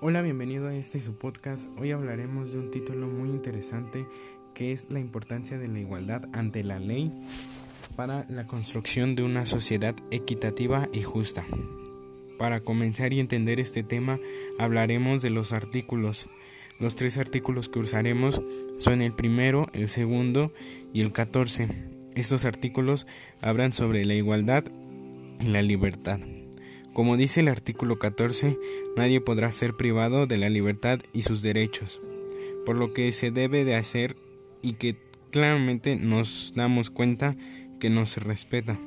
Hola, bienvenido a este su podcast. Hoy hablaremos de un título muy interesante que es la importancia de la igualdad ante la ley para la construcción de una sociedad equitativa y justa. Para comenzar y entender este tema, hablaremos de los artículos. Los tres artículos que usaremos son el primero, el segundo y el catorce. Estos artículos hablan sobre la igualdad y la libertad. Como dice el artículo 14, nadie podrá ser privado de la libertad y sus derechos, por lo que se debe de hacer y que claramente nos damos cuenta que no se respeta.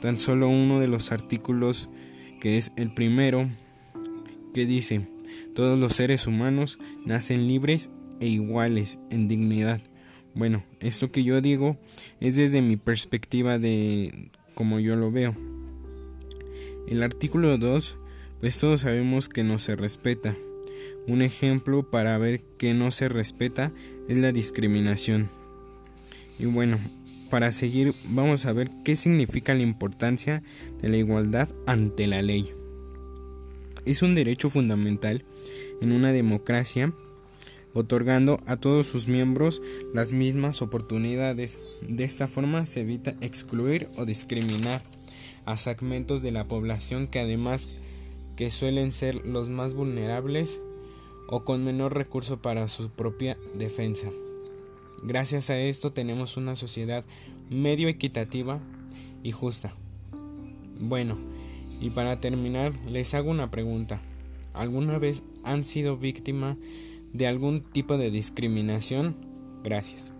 Tan solo uno de los artículos, que es el primero, que dice, todos los seres humanos nacen libres e iguales en dignidad. Bueno, esto que yo digo es desde mi perspectiva de como yo lo veo. El artículo 2, pues todos sabemos que no se respeta. Un ejemplo para ver que no se respeta es la discriminación. Y bueno, para seguir vamos a ver qué significa la importancia de la igualdad ante la ley. Es un derecho fundamental en una democracia otorgando a todos sus miembros las mismas oportunidades. De esta forma se evita excluir o discriminar a segmentos de la población que además que suelen ser los más vulnerables o con menor recurso para su propia defensa. Gracias a esto tenemos una sociedad medio equitativa y justa. Bueno, y para terminar les hago una pregunta. ¿Alguna vez han sido víctima de algún tipo de discriminación? Gracias.